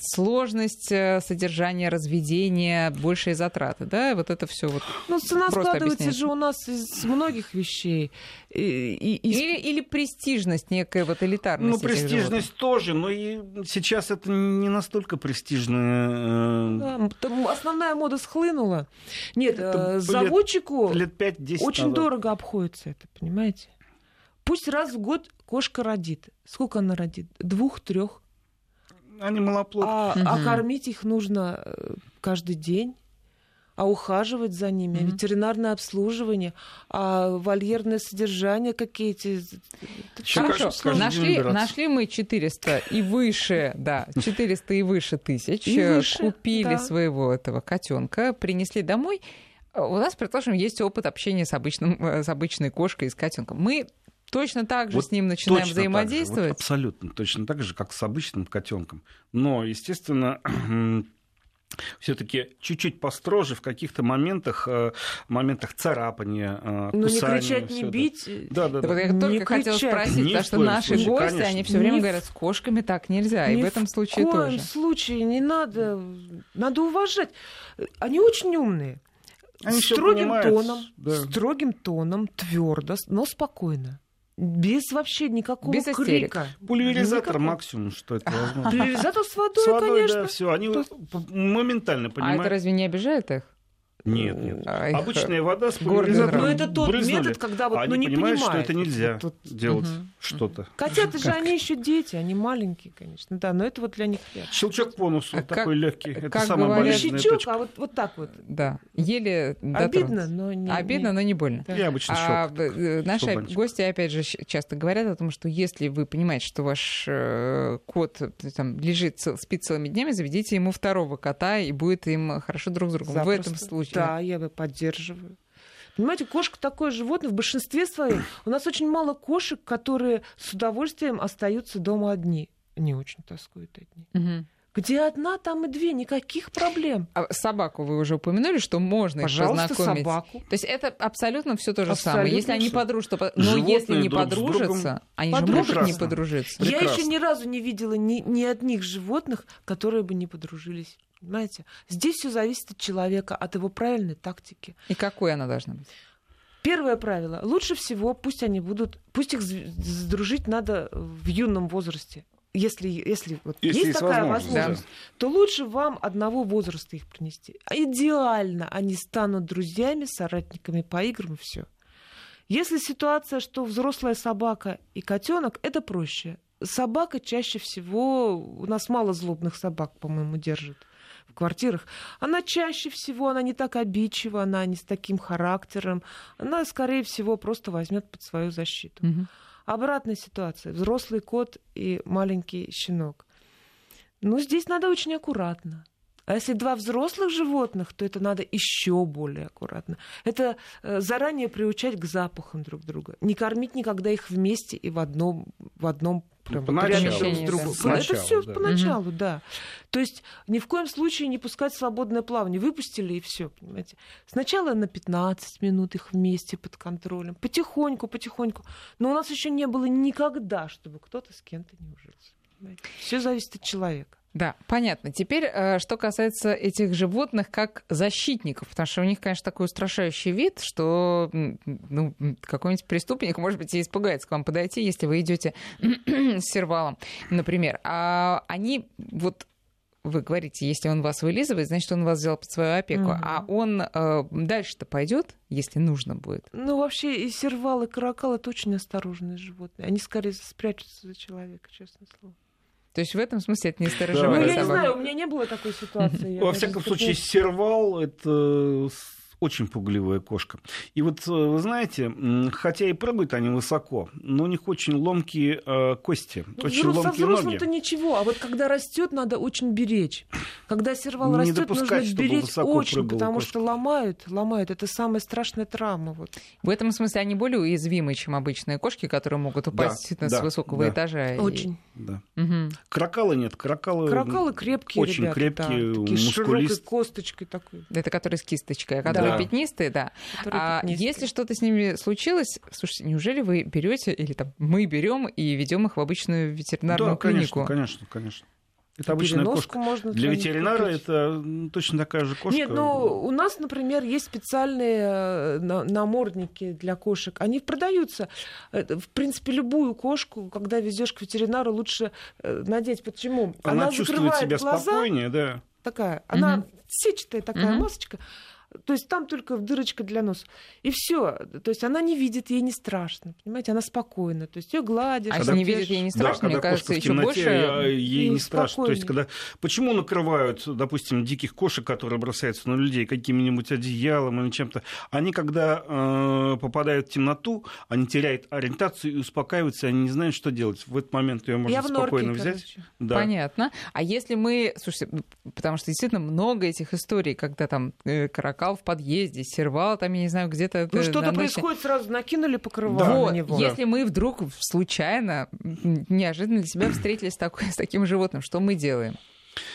сложность э, содержания, разведения, большие затраты, да, вот это все вот. Ну, цена складывается же у нас из многих вещей. И, и- и- Или, или престижность, некая вот элитарность. Ну, этих животных. престижность тоже, но и сейчас это не настолько престижно. э, Да, там основная мода схлынула. Нет, Это э, лет- заводчику Лет 5-10 очень назад. дорого обходится это, понимаете? Пусть раз в год кошка родит. Сколько она родит? Двух-трех. Они малоплодные. А, а кормить их нужно э, каждый день а ухаживать за ними, mm-hmm. ветеринарное обслуживание, а вольерное содержание какие-то. Хорошо, нашли, нашли мы 400 и выше, да, 400 и выше тысяч, и выше, купили да. своего этого котенка, принесли домой. У нас, предположим, есть опыт общения с, обычным, э, с обычной кошкой и с котенком. Мы точно так же вот с ним начинаем взаимодействовать. Вот абсолютно точно так же, как с обычным котенком. Но, естественно, [CLEARS THROAT] все-таки чуть-чуть построже в каких-то моментах, э, моментах царапания, э, Ну, не кричать, не бить. Да, да, да. Вот я только не хотела кричать. спросить, потому что наши случае, гости, конечно. они все время ни говорят, с кошками так нельзя, и в этом случае тоже. Ни в коем случае не надо, надо уважать. Они очень умные. Они строгим тоном, да. строгим тоном, твердо, но спокойно. Без вообще никакого Без крика. Пульверизатор Никакого. максимум, что это возможно. Пульверизатор с водой, с водой конечно. Да, все. Они Тут... моментально понимают. А это разве не обижает их? Нет, нет. Ай, Обычная вода с пульверизатором. Но это тот брызнули, метод, когда вот, они ну, не понимают, понимают, что это нельзя тут... делать угу. что-то. Котята же они еще дети, они маленькие, конечно. Да, но это вот для них Щелчок по носу а такой как, легкий. Это как самая говорят, болезненная щелчок, точка. а вот, вот так вот. Да, еле Обидно, но не... Обидно, но не больно. Да. И обычно а, шок. Э, наши гости, опять же, часто говорят о том, что если вы понимаете, что ваш э, кот э, там, лежит, спит целыми днями, заведите ему второго кота, и будет им хорошо друг с другом. Запросто. В этом случае. Да, я бы поддерживаю. Понимаете, кошка такое животное в большинстве своем. У нас очень мало кошек, которые с удовольствием остаются дома одни. Не очень тоскуют одни. Угу. Где одна, там и две, никаких проблем. А собаку вы уже упомянули, что можно Пожалуйста, их познакомить. собаку. То есть это абсолютно все то же абсолютно самое. Если они подружатся, но если не подружатся, они же могут не подружиться. Я еще ни разу не видела ни, ни одних животных, которые бы не подружились. Понимаете? Здесь все зависит от человека, от его правильной тактики. И какой она должна быть? Первое правило. Лучше всего пусть они будут, пусть их сдружить надо в юном возрасте. Если, если, вот если есть, есть такая возможность, возможность да. то лучше вам одного возраста их принести. Идеально они станут друзьями, соратниками по играм и все. Если ситуация, что взрослая собака и котенок, это проще. Собака чаще всего, у нас мало злобных собак, по-моему, держит квартирах, она чаще всего, она не так обидчива, она не с таким характером, она, скорее всего, просто возьмет под свою защиту. Угу. Обратная ситуация. Взрослый кот и маленький щенок. Ну, здесь надо очень аккуратно. А если два взрослых животных, то это надо еще более аккуратно. Это э, заранее приучать к запахам друг друга. Не кормить никогда их вместе и в одном, в одном прям поначалу, друг с другом. Да. Это все да. поначалу, угу. да. То есть ни в коем случае не пускать свободное плавание. Выпустили и все, понимаете. Сначала на 15 минут их вместе под контролем, потихоньку, потихоньку. Но у нас еще не было никогда, чтобы кто-то с кем-то не ужился. Все зависит от человека. Да, понятно. Теперь, э, что касается этих животных как защитников, потому что у них, конечно, такой устрашающий вид, что ну, какой-нибудь преступник, может быть, и испугается к вам подойти, если вы идете [CLEARS THROAT] с сервалом, например. А они вот вы говорите, если он вас вылизывает, значит, он вас взял под свою опеку. Угу. А он э, дальше-то пойдет, если нужно будет? Ну, вообще, и сервал, и каракал это очень осторожные животные. Они скорее спрячутся за человека, честное слово. То есть в этом смысле это не сторожевая да. Ну, я не знаю, у меня не было такой ситуации. [LAUGHS] Во всяком случае, сервал — это очень пугливая кошка. И вот, э, вы знаете, хотя и прыгают они высоко, но у них очень ломкие э, кости, ну, очень Взрос, ломкие со взрослым-то ничего, а вот когда растет, надо очень беречь. Когда сервал не растет, нужно беречь очень, потому кошка. что ломают, ломают. Это самая страшная травма. Вот. В этом смысле они более уязвимы, чем обычные кошки, которые могут упасть да, с высокого да. этажа. Очень. И... Да. Угу. Крокалы нет, крокалы, крокалы крепкие, очень ребята, крепкие, да, такие широкой косточкой такой. Это которые с кисточкой, а которые да. пятнистые, да. а пятнистые. если что-то с ними случилось, слушайте, неужели вы берете или там мы берем и ведем их в обычную ветеринарную да, клинику? конечно, конечно, конечно. Это обычная кошка. Можно для ветеринара купить. это точно такая же кошка. Нет, но у нас, например, есть специальные э, намордники для кошек. Они продаются. В принципе, любую кошку, когда везешь к ветеринару, лучше э, надеть. Почему? Она, она чувствует себя глаза, спокойнее, да. Такая. Она угу. сетчатая такая угу. масочка То есть там только дырочка для носа. И все. То есть она не видит, ей не страшно. Понимаете, она спокойна. То есть ее гладишь. А если не видит, ей не страшно, да, мне кажется, еще больше... Ей не страшно. То есть, когда... Почему накрывают, допустим, диких кошек, которые бросаются на людей, каким-нибудь одеялом или чем-то? Они, когда э, попадают в темноту, они теряют ориентацию и успокаиваются, они не знают, что делать. В этот момент ее можно Я в норке, спокойно взять. короче. Да. Понятно. А если мы, слушайте, потому что действительно много этих историй, когда там э, каракал в подъезде, сервал там, я не знаю, где-то... Ну что-то происходит, сразу накинули покрывало Вот, на него. если мы вдруг случайно, неожиданно для себя встретились такой- с таким животным, что мы делаем?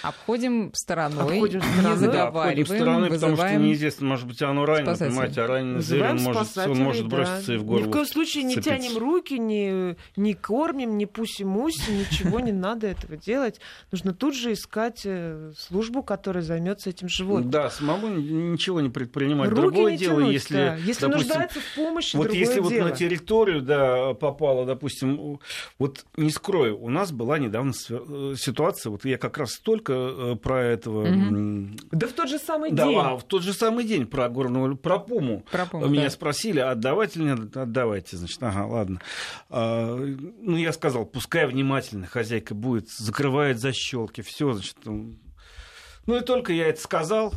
Обходим стороной, Обходим не стороной. Обходим заговариваем, стороны, потому что неизвестно, может быть, оно ранено, понимаете, а раненый зверь, он может, он может да. броситься и в Ни горло. в коем случае не тянем руки, не, не кормим, не пуси-муси, ничего не надо этого делать. Нужно тут же искать э, службу, которая займется этим животным. Да, самому ничего не предпринимать. Руки Другое не дело, тянуть, если, да. если допустим, нуждается в помощи, вот если вот дело. на территорию, да, попало, допустим, вот не скрою, у нас была недавно э, ситуация, вот я как раз только э, про этого, м, Да в тот же самый да, день. а, в тот же самый день про горную, про пуму. Про пуму, Меня да. спросили, отдавать или нет? Отдавайте, значит, ага, ладно. А, ну, я сказал, пускай внимательно хозяйка будет, закрывает защелки, все, значит. Ну, и только я это сказал,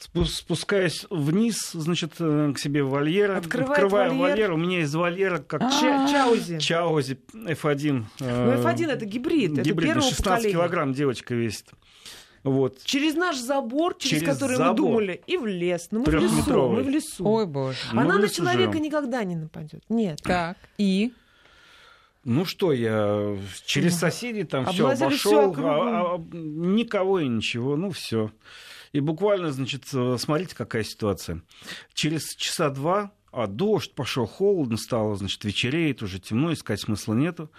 спу- спускаясь вниз, значит, э, к себе в вольер, Открывает открываю вольер. вольер, у меня из вольера как Ча- Чаузи. Чаузи F1. Ну, э, F1 это гибрид, это гибрид, первого 16 поколения. килограмм девочка весит. Вот. Через наш забор, через, Через который мы забор. думали, и в лес. Ну, мы в лесу, мы в лесу. Ой, боже. Мы Она на человека живем. никогда не нападет. Нет. Так, и? Ну что, я через соседей там все обошел, округу. а- а- никого и ничего, ну все. И буквально, значит, э, смотрите, какая ситуация. Через часа два, а дождь пошел, холодно стало, значит, вечереет, уже темно, искать смысла нету.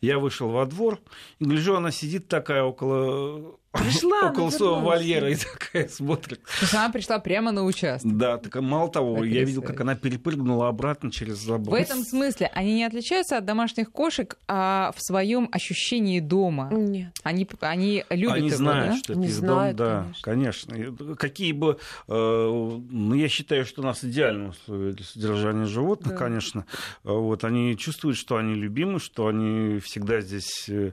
Я вышел во двор, и гляжу, она сидит такая около, Пришла, [LAUGHS] около она своего вольера и такая смотрит. То есть она пришла прямо на участок. Да, так, мало того, я видел, Потрясающе. как она перепрыгнула обратно через забор. В этом смысле они не отличаются от домашних кошек, а в своем ощущении дома. Нет. Они, они любят Они его, знают, да? что это Не их знают, дом, да, конечно. И Какие бы, э, ну, я считаю, что у нас идеальные условия для содержания животных, Да. конечно. Вот они чувствуют, что они любимы, что они всегда здесь э,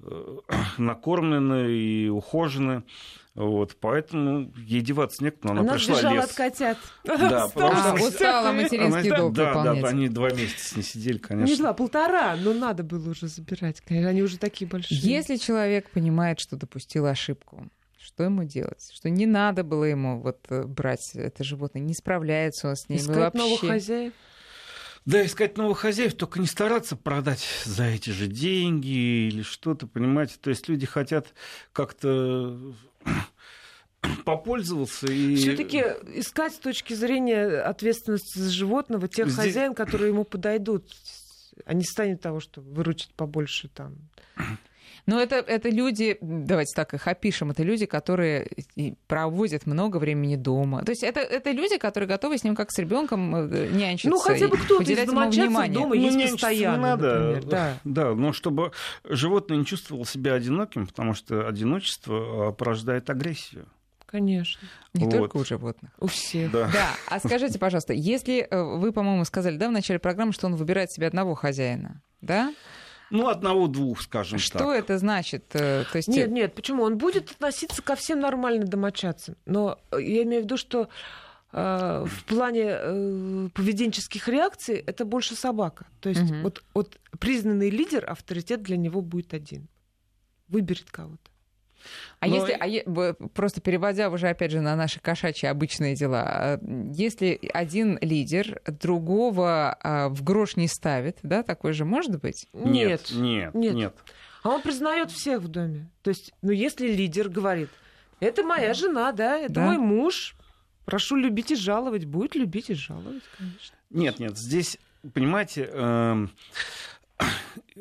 [CLEARS THROAT] накормлены и ухожены. Вот, поэтому ей деваться некуда, она, Она пришла сбежала лес. от котят. Да, [LAUGHS] потому А, что- устала материнский Она- долг да, выполнять. да, они два месяца не сидели, Не конечно. два, полтора, но надо было уже забирать. конечно, Они уже такие большие. Если человек понимает, что допустил ошибку, что ему делать? Что не надо было ему вот э, брать это животное, не справляется он с ним Искать вообще. новых хозяев. Да, искать новых хозяев, только не стараться продать за эти же деньги или что-то, понимаете? То есть люди хотят как-то [CLEARS THROAT] попользоваться и... Все-таки искать с точки зрения ответственности за животного тех Здесь- хозяин, которые ему подойдут. А не станет того, что выручить побольше там. [CLEARS THROAT] Но это, это люди, давайте так их опишем, это люди, которые проводят много времени дома. То есть это, это люди, которые готовы с ним как с ребенком э, нянчиться. Ну, хотя бы кто-то из уделять ему домочадцев внимание. дома Ну, есть постоянно, не надо. например, да. Да, но чтобы животное не чувствовало себя одиноким, потому что одиночество а, порождает агрессию. Конечно. Не Вот. только у животных. У всех. Да. Да, а скажите, пожалуйста, если э, вы, по-моему, сказали, да, в начале программы, что он выбирает себе одного хозяина, да? Ну, одного-двух, скажем Что так. это значит? Э, То есть Нет, нет, почему? Он будет относиться ко всем нормально домочадцам. Но э, я имею в виду, что э, в плане э, поведенческих реакций это больше собака. То есть Мгм. вот, вот признанный лидер, авторитет для него будет один. Выберет кого-то. А Но- если, а е- просто переводя уже опять же на наши кошачьи обычные дела, а, если один лидер другого а, в грош не ставит, да, такое же может быть? Нет, нет, Нет. нет. А он признает всех в доме. То есть, ну, если лидер говорит, это моя жена, да, это Да. мой муж, прошу любить и жаловать, будет любить и жаловать, конечно. Нет, нет, здесь, понимаете, эм,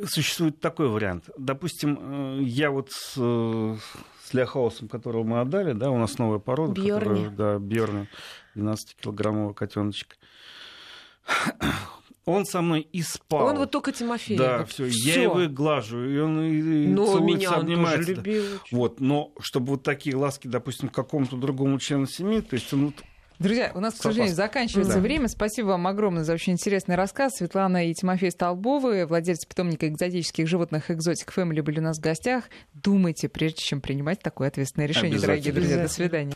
существует такой вариант. Допустим, э, я вот с, э, с Ляхаусом, которого мы отдали, да, у нас новая порода. Бьорни. которая- Да, Бьорни, 12-килограммовый котеночек. [CLEARS THROAT] Он со мной и спал. Он вот только Тимофей. Да, вот все. Я его и глажу, и он и, и Но целуется, меня он обнимается. тоже любил. Вот, но чтобы вот такие ласки, допустим, к какому-то другому члену семьи, то есть он вот Друзья, у нас, к сожалению, заканчивается да. время. Спасибо вам огромное за очень интересный рассказ. Светлана и Тимофей Столбовы, владельцы питомника экзотических животных «Экзотик Фэмили» были у нас в гостях. Думайте, прежде чем принимать такое ответственное решение, дорогие друзья. До свидания.